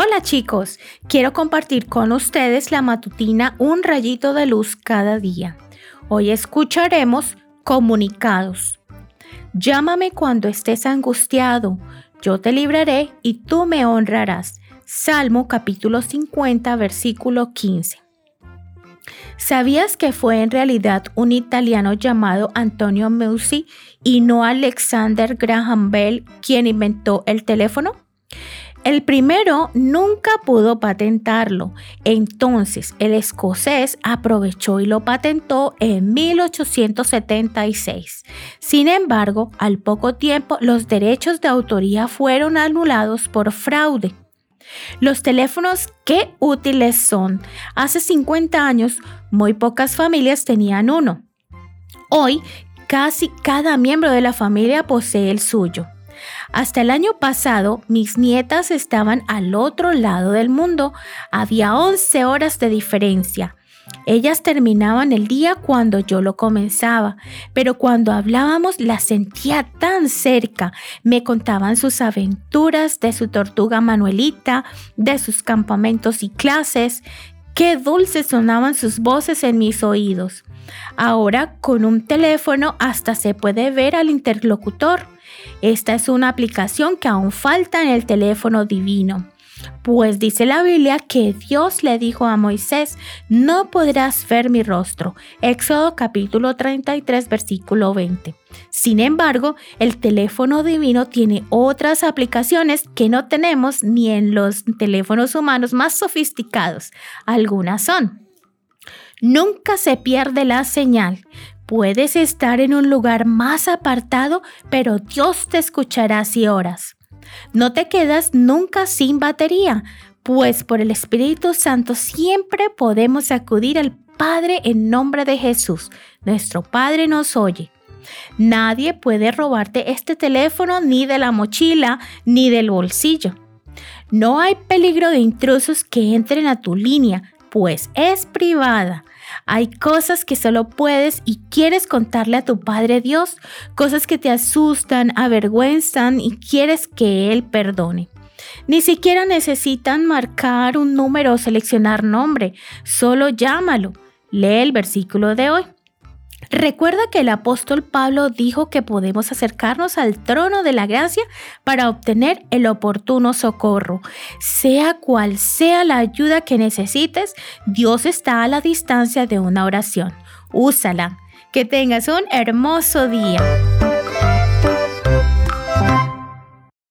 Hola chicos, quiero compartir con ustedes la matutina Un rayito de luz cada día. Hoy escucharemos comunicados. Llámame cuando estés angustiado, yo te libraré y tú me honrarás. Salmo capítulo 50, versículo 15. ¿Sabías que fue en realidad un italiano llamado Antonio Meucci y no Alexander Graham Bell quien inventó el teléfono? El primero nunca pudo patentarlo, entonces el escocés aprovechó y lo patentó en 1876. Sin embargo, al poco tiempo los derechos de autoría fueron anulados por fraude. Los teléfonos, qué útiles son. Hace 50 años, muy pocas familias tenían uno. Hoy, casi cada miembro de la familia posee el suyo. Hasta el año pasado, mis nietas estaban al otro lado del mundo. Había 11 horas de diferencia. Ellas terminaban el día cuando yo lo comenzaba, pero cuando hablábamos las sentía tan cerca. Me contaban sus aventuras de su tortuga Manuelita, de sus campamentos y clases. Qué dulces sonaban sus voces en mis oídos. Ahora con un teléfono hasta se puede ver al interlocutor. Esta es una aplicación que aún falta en el teléfono divino. Pues dice la Biblia que Dios le dijo a Moisés, no podrás ver mi rostro. Éxodo capítulo 33 versículo 20. Sin embargo, el teléfono divino tiene otras aplicaciones que no tenemos ni en los teléfonos humanos más sofisticados. Algunas son. Nunca se pierde la señal. Puedes estar en un lugar más apartado, pero Dios te escuchará si oras. No te quedas nunca sin batería, pues por el Espíritu Santo siempre podemos acudir al Padre en nombre de Jesús. Nuestro Padre nos oye. Nadie puede robarte este teléfono ni de la mochila ni del bolsillo. No hay peligro de intrusos que entren a tu línea, pues es privada. Hay cosas que solo puedes y quieres contarle a tu Padre Dios, cosas que te asustan, avergüenzan y quieres que Él perdone. Ni siquiera necesitan marcar un número o seleccionar nombre, solo llámalo. Lee el versículo de hoy. Recuerda que el apóstol Pablo dijo que podemos acercarnos al trono de la gracia para obtener el oportuno socorro. Sea cual sea la ayuda que necesites, Dios está a la distancia de una oración. Úsala. Que tengas un hermoso día.